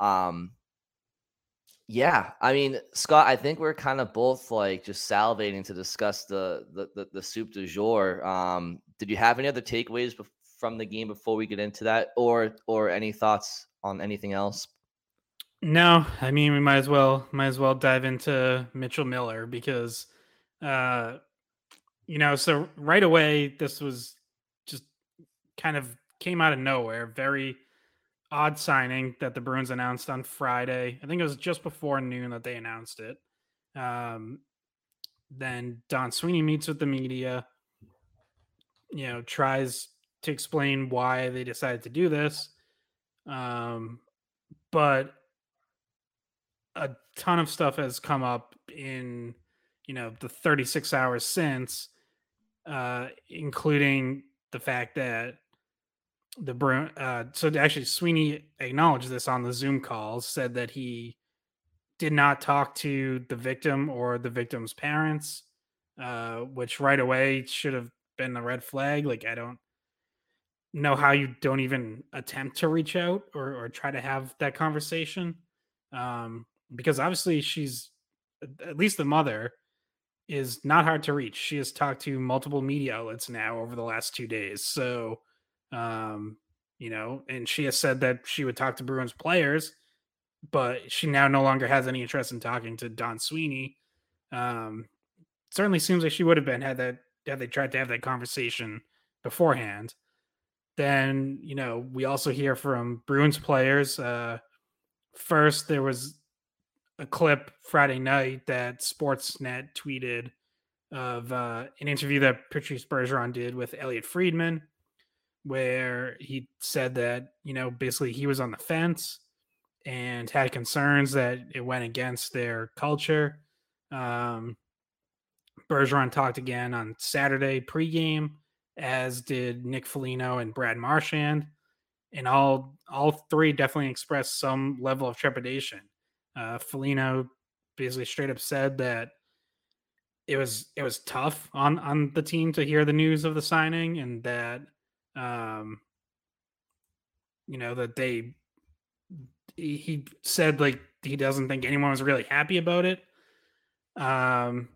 Um, yeah, I mean, Scott, I think we're kind of both like just salivating to discuss the the the, the soup du jour. Um, did you have any other takeaways from the game before we get into that, or or any thoughts on anything else? No, I mean we might as well might as well dive into Mitchell Miller because, uh, you know, so right away this was just kind of came out of nowhere, very odd signing that the Bruins announced on Friday. I think it was just before noon that they announced it. Um, then Don Sweeney meets with the media, you know, tries to explain why they decided to do this. Um, but a ton of stuff has come up in, you know, the 36 hours since, uh, including the fact that the Bruin. Uh, so actually, Sweeney acknowledged this on the Zoom calls. Said that he did not talk to the victim or the victim's parents, uh, which right away should have been a red flag. Like I don't know how you don't even attempt to reach out or, or try to have that conversation, um, because obviously she's at least the mother is not hard to reach. She has talked to multiple media outlets now over the last two days, so um, you know, and she has said that she would talk to Bruins players, but she now no longer has any interest in talking to Don Sweeney. Um, certainly seems like she would have been had that had they tried to have that conversation beforehand. Then you know we also hear from Bruins players. Uh, first, there was a clip Friday night that Sportsnet tweeted of uh, an interview that Patrice Bergeron did with Elliot Friedman where he said that, you know, basically he was on the fence and had concerns that it went against their culture. Um, Bergeron talked again on Saturday pregame, as did Nick Foligno and Brad Marchand, and all all three definitely expressed some level of trepidation. Uh, Foligno basically straight up said that it was it was tough on on the team to hear the news of the signing, and that um, you know that they he said like he doesn't think anyone was really happy about it. Um,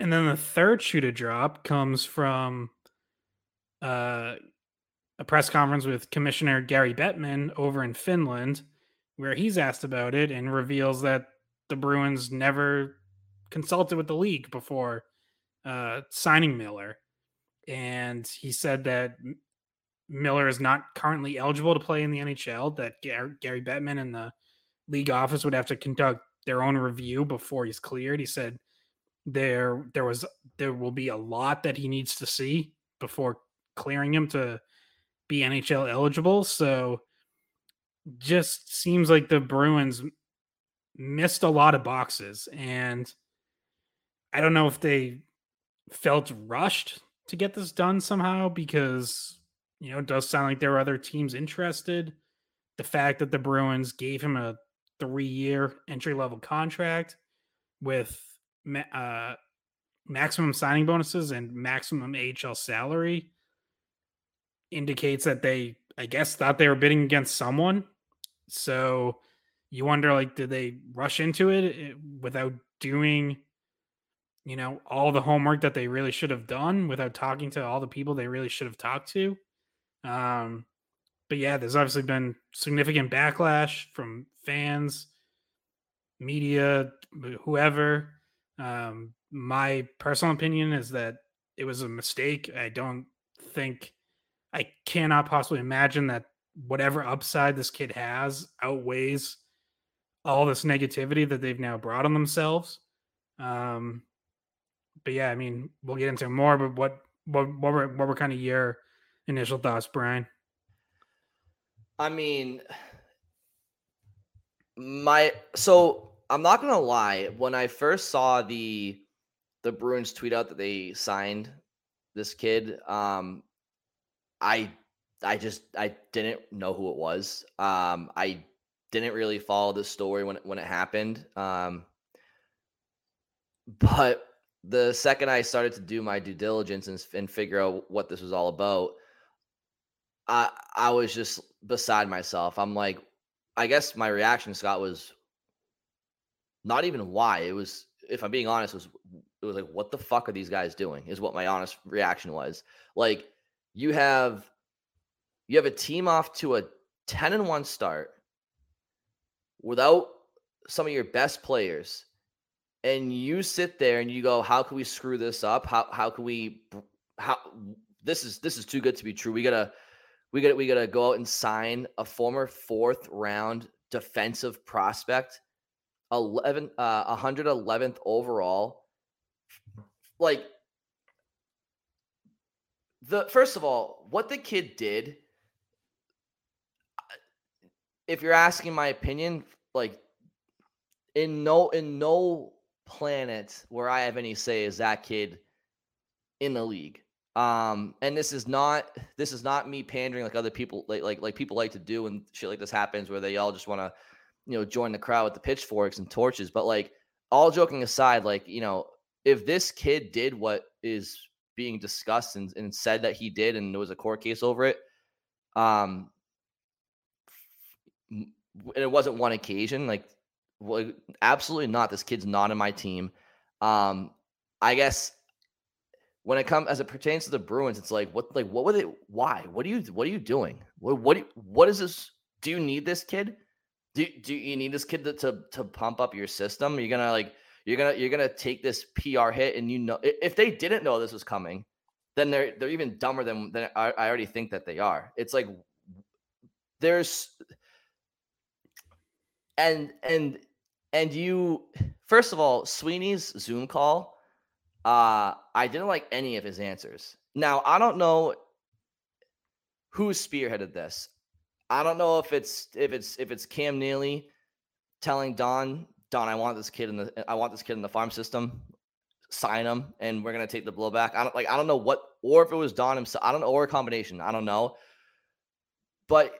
and then the third shoe to drop comes from uh, a press conference with Commissioner Gary Bettman over in Finland, where he's asked about it and reveals that the Bruins never consulted with the league before uh, signing Miller. And he said that Miller is not currently eligible to play in the NHL, that Gary Bettman and the league office would have to conduct their own review before he's cleared. He said there there was there will be a lot that he needs to see before clearing him to be NHL eligible. So just seems like the Bruins missed a lot of boxes and I don't know if they felt rushed to get this done somehow because you know, it does sound like there were other teams interested. The fact that the Bruins gave him a three year entry level contract with uh, maximum signing bonuses and maximum AHL salary indicates that they, I guess, thought they were bidding against someone. So you wonder, like, did they rush into it eh, without doing, you know, all the homework that they really should have done, without talking to all the people they really should have talked to? Um, but yeah, there's obviously been significant backlash from fans, media, whoever. Um, my personal opinion is that it was a mistake. I don't think I cannot possibly imagine that whatever upside this kid has outweighs all this negativity that they've now brought on themselves. Um, but yeah, I mean, we'll get into more. But what what what were what were kind of your initial thoughts, Brian? I mean, my so I'm not gonna lie. When I first saw the the Bruins tweet out that they signed this kid, um, I I just I didn't know who it was. Um, I didn't really follow the story when it, when it happened. Um, but the second I started to do my due diligence and, and figure out what this was all about, I I was just beside myself. I'm like, I guess my reaction, Scott, was not even why. It was, if I'm being honest, was it was like, what the fuck are these guys doing? Is what my honest reaction was. Like, you have you have a team off to a 10 and 1 start without some of your best players and you sit there and you go how can we screw this up how how can we how this is this is too good to be true we gotta we gotta we gotta go out and sign a former fourth round defensive prospect 11 uh 111th overall like the first of all what the kid did if you're asking my opinion like in no in no planet where I have any say is that kid in the league. Um, and this is not this is not me pandering like other people like like like people like to do when shit like this happens where they all just want to you know join the crowd with the pitchforks and torches. But like all joking aside, like you know if this kid did what is being discussed and, and said that he did and there was a court case over it, um, and it wasn't one occasion like well, absolutely not. This kid's not in my team. Um, I guess when it comes as it pertains to the Bruins, it's like what like what would it why? What are you what are you doing? What what what is this? Do you need this kid? Do, do you need this kid to, to to pump up your system? You're gonna like you're gonna you're gonna take this PR hit and you know if they didn't know this was coming, then they're they're even dumber than than I, I already think that they are. It's like there's and and and you first of all sweeney's zoom call uh i didn't like any of his answers. Now i don't know who spearheaded this. I don't know if it's if it's if it's cam neely telling don don i want this kid in the i want this kid in the farm system. Sign him and we're gonna take the blowback. I don't like i don't know what or if it was don himself i don't know or a combination i don't know. But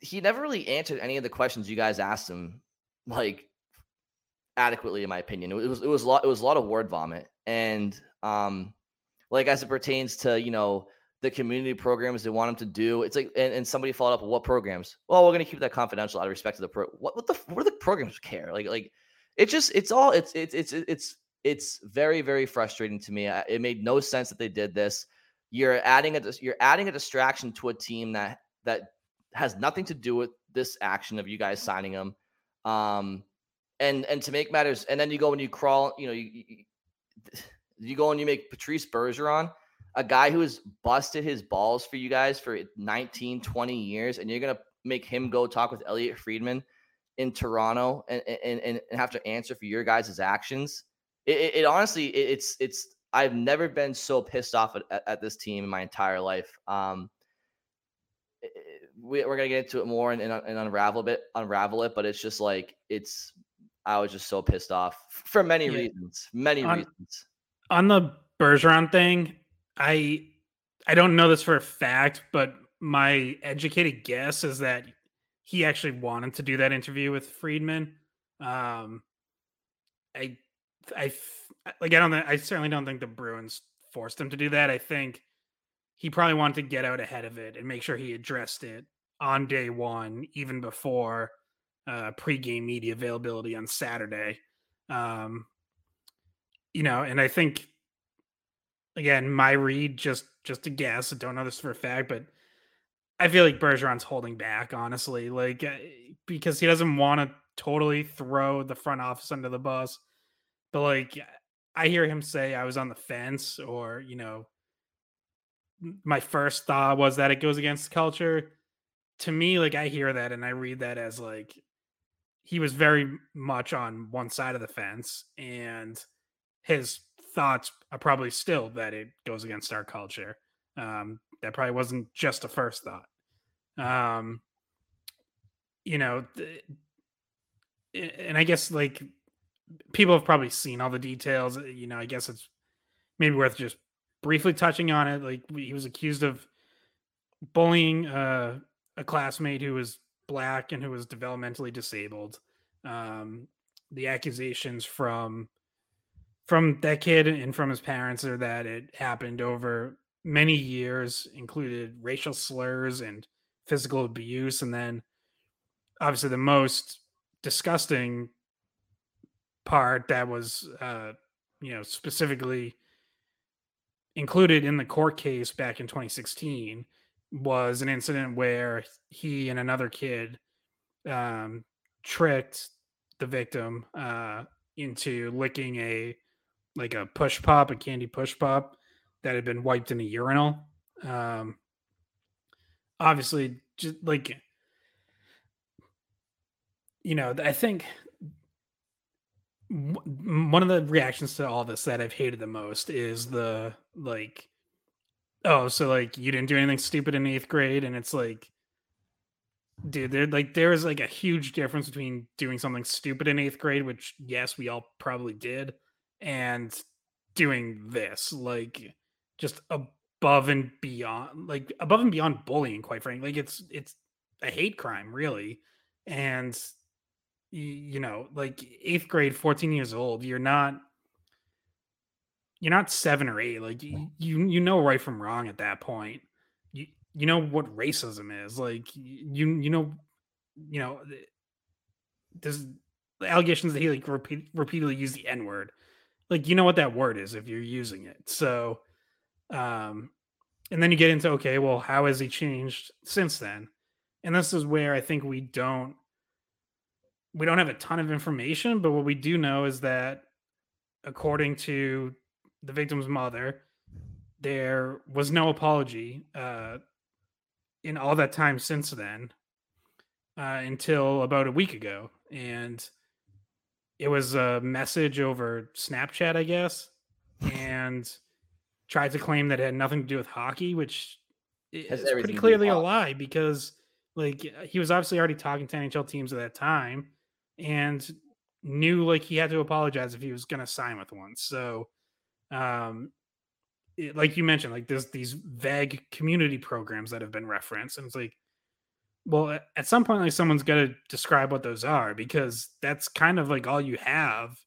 he never really answered any of the questions you guys asked him like adequately, in my opinion. It was it was a lot it was a lot of word vomit, and um, like as it pertains to you know the community programs they want them to do, it's like and, and somebody followed up what programs? Well, we're gonna keep that confidential out of respect to the pro. What what the what do the programs care? Like like it just it's all it's it's it's it's it's very very frustrating to me. It made no sense that they did this. You're adding a you're adding a distraction to a team that that has nothing to do with this action of you guys signing them. Um, and and to make matters, and then you go and you crawl, you know, you, you, you go and you make Patrice Bergeron, a guy who has busted his balls for you guys for 19, 20 years, and you're gonna make him go talk with Elliot Friedman in Toronto and and, and have to answer for your guys' actions. It, it, it honestly, it, it's it's I've never been so pissed off at, at, this team in my entire life. Um, we, are gonna get into it more and, and, and unravel a bit, unravel it, but it's just like it's I was just so pissed off for many yeah. reasons. Many on, reasons. On the Bergeron thing, I I don't know this for a fact, but my educated guess is that he actually wanted to do that interview with Friedman. Um, I I like I don't I certainly don't think the Bruins forced him to do that. I think he probably wanted to get out ahead of it and make sure he addressed it on day one, even before uh, pregame media availability on Saturday. Um, you know, and I think again, my read just just a guess. I don't know this for a fact, but I feel like Bergeron's holding back, honestly, like uh, because he doesn't want to totally throw the front office under the bus. But like, I hear him say, "I was on the fence," or you know, my first thought was that it goes against culture. To me, like I hear that and I read that as like he was very much on one side of the fence and his thoughts are probably still that it goes against our culture. Um, that probably wasn't just a first thought. Um, you know th- and i guess like people have probably seen all the details you know i guess it's maybe worth just briefly touching on it like he was accused of bullying uh, a classmate who was black and who was developmentally disabled. Um, the accusations from from that kid and from his parents are that it happened over many years, included racial slurs and physical abuse, and then obviously the most disgusting part that was uh, you know specifically included in the court case back in 2016 was an incident where he and another kid um, tricked the victim uh, into licking a like a push pop, a candy push pop that had been wiped in a urinal. Um, obviously, just like you know, I think one of the reactions to all this that I've hated the most is the like, oh, so like you didn't do anything stupid in eighth grade, and it's like, dude, there like there is like a huge difference between doing something stupid in eighth grade, which yes, we all probably did, and doing this, like just above and beyond, like above and beyond bullying. Quite frankly, like it's it's a hate crime, really, and you know, like eighth grade, 14 years old, you're not you're not seven or eight. Like you you know right from wrong at that point. You you know what racism is. Like you you know you know there's allegations that he like repeat, repeatedly used the N word. Like you know what that word is if you're using it. So um and then you get into okay, well, how has he changed since then? And this is where I think we don't we don't have a ton of information, but what we do know is that according to the victim's mother, there was no apology uh, in all that time since then uh, until about a week ago. And it was a message over Snapchat, I guess, and tried to claim that it had nothing to do with hockey, which is pretty clearly a lie because like he was obviously already talking to NHL teams at that time and knew like he had to apologize if he was going to sign with one. So, um, it, like you mentioned, like there's these vague community programs that have been referenced, and it's like, well, at some point, like someone's got to describe what those are because that's kind of like all you have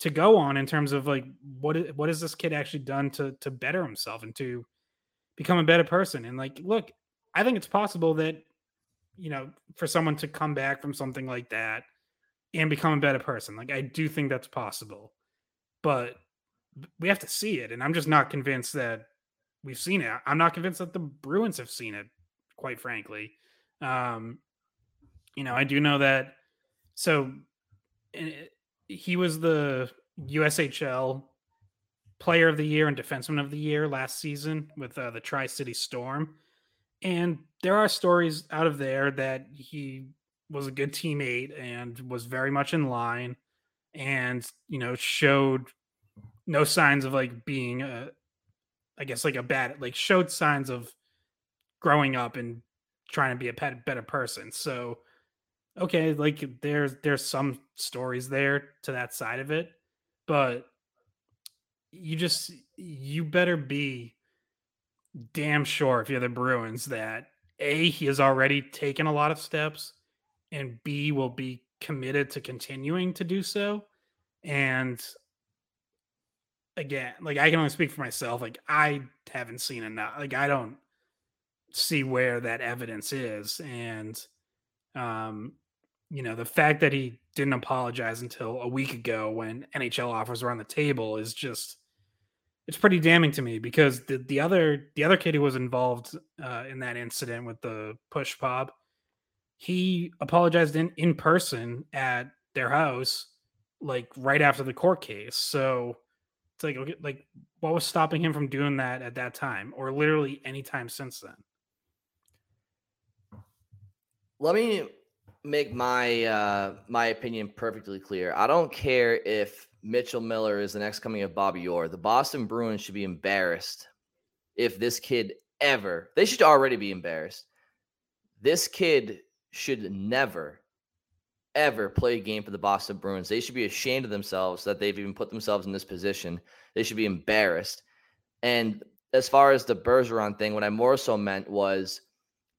to go on in terms of like what what has this kid actually done to to better himself and to become a better person and like look i think it's possible that you know, for someone to come back from something like that and become a better person. Like I do think that's possible. But we have to see it and I'm just not convinced that we've seen it. I'm not convinced that the Bruins have seen it, quite frankly. Um you know, I do know that so eh, he was the USHL player of the year and defenseman of the year last season with uh, the Tri-City Storm and there are stories out of there that he was a good teammate and was very much in line and, you know, showed no signs of like being a, I guess like a bad, like showed signs of growing up and trying to be a better person. So, okay, like there's, there's some stories there to that side of it, but you just, you better be damn sure if you're the Bruins that A, he has already taken a lot of steps, and B, will be committed to continuing to do so. And again, like I can only speak for myself. Like I haven't seen enough. Like I don't see where that evidence is. And um, you know, the fact that he didn't apologize until a week ago when NHL offers were on the table is just it's pretty damning to me because the the other the other kid who was involved uh, in that incident with the push pop, he apologized in in person at their house, like right after the court case. So it's like okay, like what was stopping him from doing that at that time, or literally any time since then? Let me make my uh my opinion perfectly clear. I don't care if Mitchell Miller is the next coming of Bobby Orr. The Boston Bruins should be embarrassed if this kid ever, they should already be embarrassed. This kid should never, ever play a game for the Boston Bruins. They should be ashamed of themselves that they've even put themselves in this position. They should be embarrassed. And as far as the Bergeron thing, what I more so meant was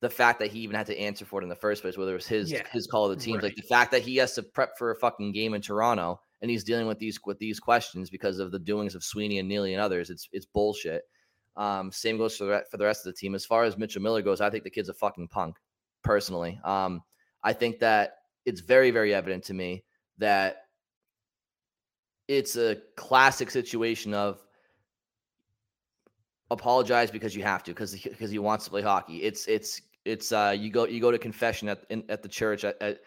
the fact that he even had to answer for it in the first place, whether it was his yeah, his call of the team, right. like the fact that he has to prep for a fucking game in Toronto and he's dealing with these with these questions because of the doings of Sweeney and Neely and others. It's it's bullshit. Um, same goes for the for the rest of the team. As far as Mitchell Miller goes, I think the kid's a fucking punk. Personally, um, I think that it's very, very evident to me that it's a classic situation of apologize because you have to because because he wants to play hockey. It's it's it's uh you go you go to confession at in, at the church at, at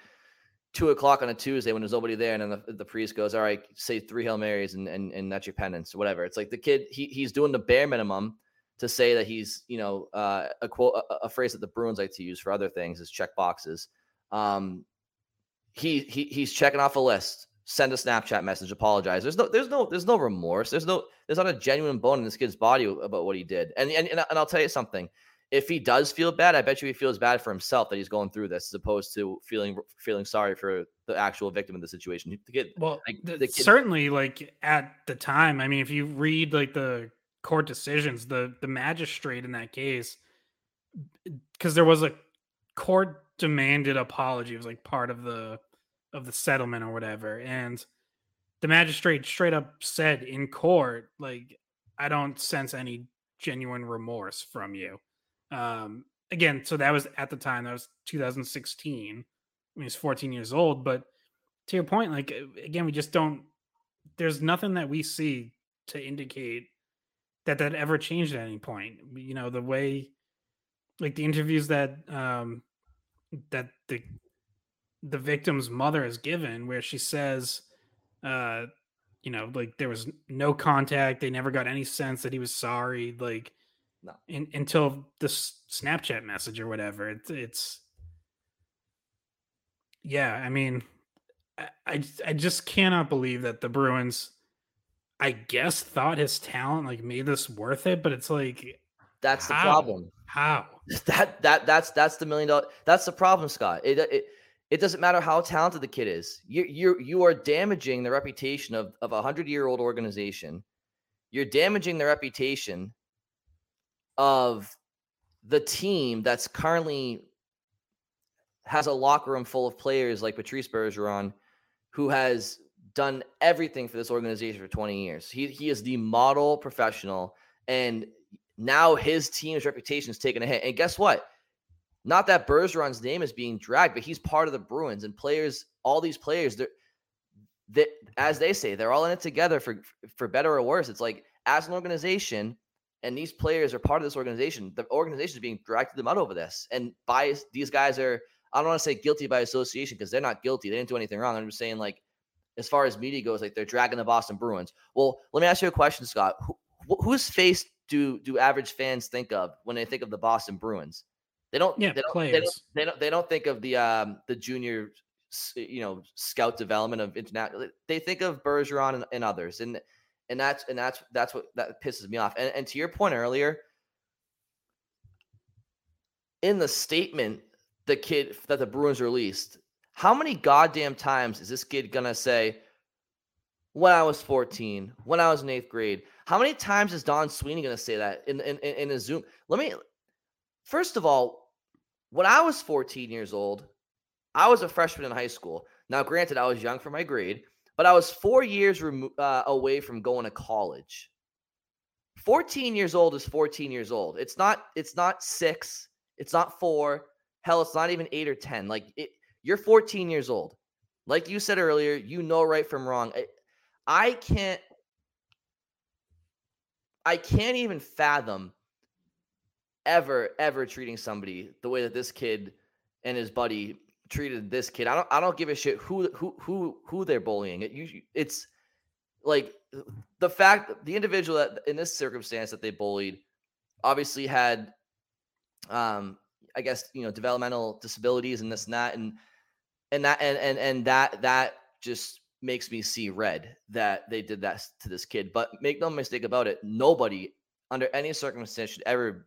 two o'clock on a Tuesday when there's nobody there, and then the, the priest goes, "All right, say three hail marys and and and that's your penance or whatever." It's like the kid he he's doing the bare minimum to say that he's you know uh, a quote a, a, phrase that the Bruins like to use for other things is check boxes. Um, he he he's checking off a list. Send a Snapchat message, apologize. There's no there's no there's no remorse. There's no there's not a genuine bone in this kid's body about what he did. And and and, I'll tell you something if he does feel bad, I bet you he feels bad for himself that he's going through this, as opposed to feeling feeling sorry for the actual victim of the situation. The kid, well, like, the kid, certainly, like at the time, I mean, if you read like the court decisions, the the magistrate in that case, because there was a court demanded apology, it was like part of the of the settlement or whatever, and the magistrate straight up said in court, like, I don't sense any genuine remorse from you um, again, so that was at the time, that was 2016. I mean, he's 14 years old, but to your point, like, again, we just don't, there's nothing that we see to indicate that that ever changed at any point. You know, the way, like, the interviews that, um, that the, the victim's mother is given, where she says, uh, you know, like there was no contact. They never got any sense that he was sorry. Like, no. In, until this Snapchat message or whatever. It's, it's yeah, I mean, I, I just cannot believe that the Bruins, I guess, thought his talent like made this worth it, but it's like that's how? the problem. How that that that's that's the million dollar. That's the problem, Scott. It it it doesn't matter how talented the kid is. You you you are damaging the reputation of of a hundred year old organization. You're damaging the reputation of the team that's currently has a locker room full of players like Patrice Bergeron, who has done everything for this organization for 20 years. He he is the model professional, and now his team's reputation is taking a hit. And guess what? Not that Bergeron's name is being dragged, but he's part of the Bruins and players. All these players, they're that as they say, they're all in it together for for better or worse. It's like as an organization, and these players are part of this organization. The organization is being dragged to the mud over this, and by these guys are I don't want to say guilty by association because they're not guilty. They didn't do anything wrong. I'm just saying like as far as media goes, like they're dragging the Boston Bruins. Well, let me ask you a question, Scott. Who, whose face do do average fans think of when they think of the Boston Bruins? They don't. Yeah, they don't, players. They don't, they don't. They don't think of the um the junior, you know, scout development of international. They think of Bergeron and, and others, and and that's and that's that's what that pisses me off. And, and to your point earlier, in the statement the kid that the Bruins released, how many goddamn times is this kid gonna say, when I was 14, when I was in eighth grade? How many times is Don Sweeney gonna say that in in, in a Zoom? Let me first of all, when I was 14 years old, I was a freshman in high school. Now, granted, I was young for my grade, but I was four years remo- uh, away from going to college. 14 years old is 14 years old. It's not, it's not six, it's not four. Hell, it's not even eight or 10. Like it, you're 14 years old. Like you said earlier, you know right from wrong. I, I can't, I can't even fathom ever, ever treating somebody the way that this kid and his buddy treated this kid. I don't I don't give a shit who who who who they're bullying. It you it's like the fact the individual that in this circumstance that they bullied obviously had um I guess you know developmental disabilities and this and that and and that and and and that that just makes me see red that they did that to this kid. But make no mistake about it, nobody under any circumstance should ever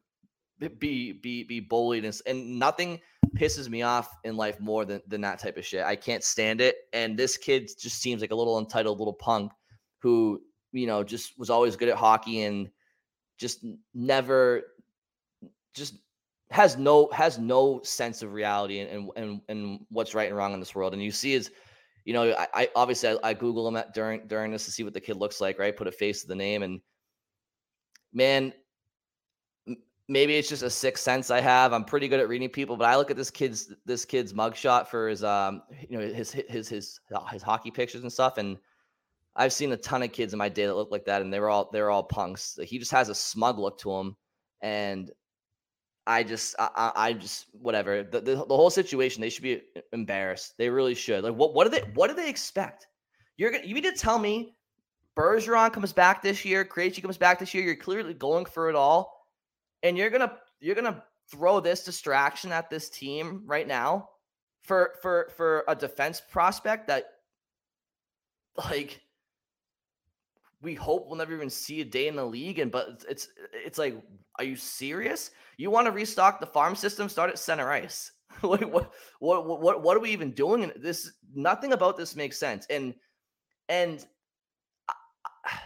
be be be bullied and, and nothing pisses me off in life more than, than that type of shit. I can't stand it. And this kid just seems like a little entitled little punk who, you know, just was always good at hockey and just never just has no has no sense of reality and and and what's right and wrong in this world. And you see is, you know, I, I obviously I, I, Google him at, during during this to see what the kid looks like, right? Put a face to the name and man, maybe it's just a sixth sense I have. I'm pretty good at reading people, but I look at this kid's this kid's mugshot for his um you know his his his his hockey pictures and stuff, and I've seen a ton of kids in my day that look like that, and they were all they're all punks. He just has a smug look to him, and I just I, I just whatever the, the, the whole situation. They should be embarrassed. They really should. Like what what do they what do they expect? You're gonna you mean to tell me Bergeron comes back this year, Krejci comes back this year. You're clearly going for it all and you're gonna you're gonna throw this distraction at this team right now for for for a defense prospect that like we hope we'll never even see a day in the league and but it's it's like are you serious you want to restock the farm system start at center ice what, what what what what are we even doing And this nothing about this makes sense and and I,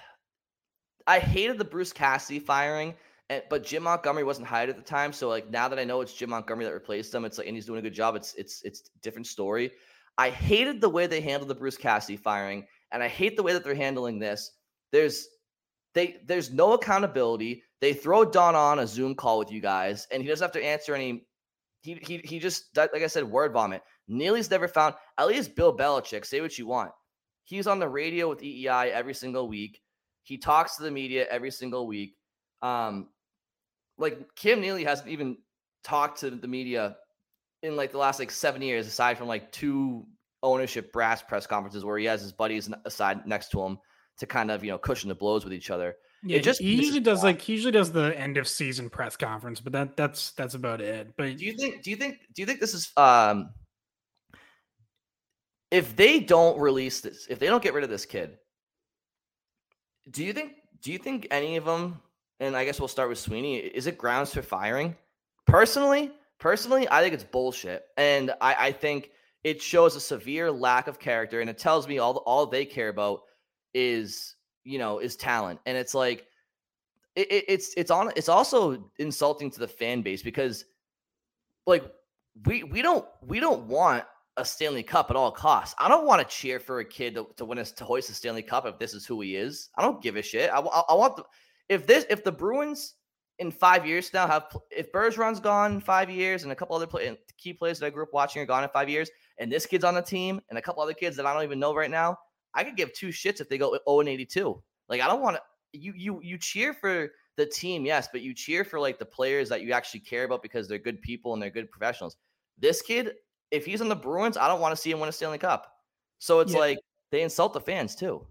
I hated the Bruce Cassidy firing and, but Jim Montgomery wasn't hired at the time, so like now that I know it's Jim Montgomery that replaced him, it's like and he's doing a good job. It's it's it's different story. I hated the way they handled the Bruce Cassidy firing, and I hate the way that they're handling this. There's they there's no accountability. They throw Don on a Zoom call with you guys, and he doesn't have to answer any. He he he just like I said, word vomit. Neely's never found. At least Bill Belichick. Say what you want. He's on the radio with WEEI every single week. He talks to the media every single week. Um, like Cam Neely hasn't even talked to the media in like the last like seven years, aside from like two ownership brass press conferences where he has his buddies aside next to him to kind of you know cushion the blows with each other. Yeah, it just he usually does like he usually does the end of season press conference, but that that's that's about it. But do you think do you think do you think this is um if they don't release this, if they don't get rid of this kid, do you think do you think any of them and I guess we'll start with Sweeney. Is it grounds for firing? Personally, personally, I think it's bullshit, and I, I think it shows a severe lack of character, and it tells me all all they care about is you know is talent, and it's like it, it, it's it's on it's also insulting to the fan base because like we we don't we don't want a Stanley Cup at all costs. I don't want to cheer for a kid to, to win us to hoist a Stanley Cup if this is who he is. I don't give a shit. I, I, I want the if this if the Bruins in five years now have if Bergeron's gone five years and a couple other play, key players that I grew up watching are gone in five years, and this kid's on the team and a couple other kids that I don't even know right now, I could give two shits if they go 0 and 82. Like I don't want to. You you you cheer for the team, yes, but you cheer for like the players that you actually care about because they're good people and they're good professionals. This kid, if he's on the Bruins, I don't want to see him win a Stanley Cup. So it's yeah. like they insult the fans too.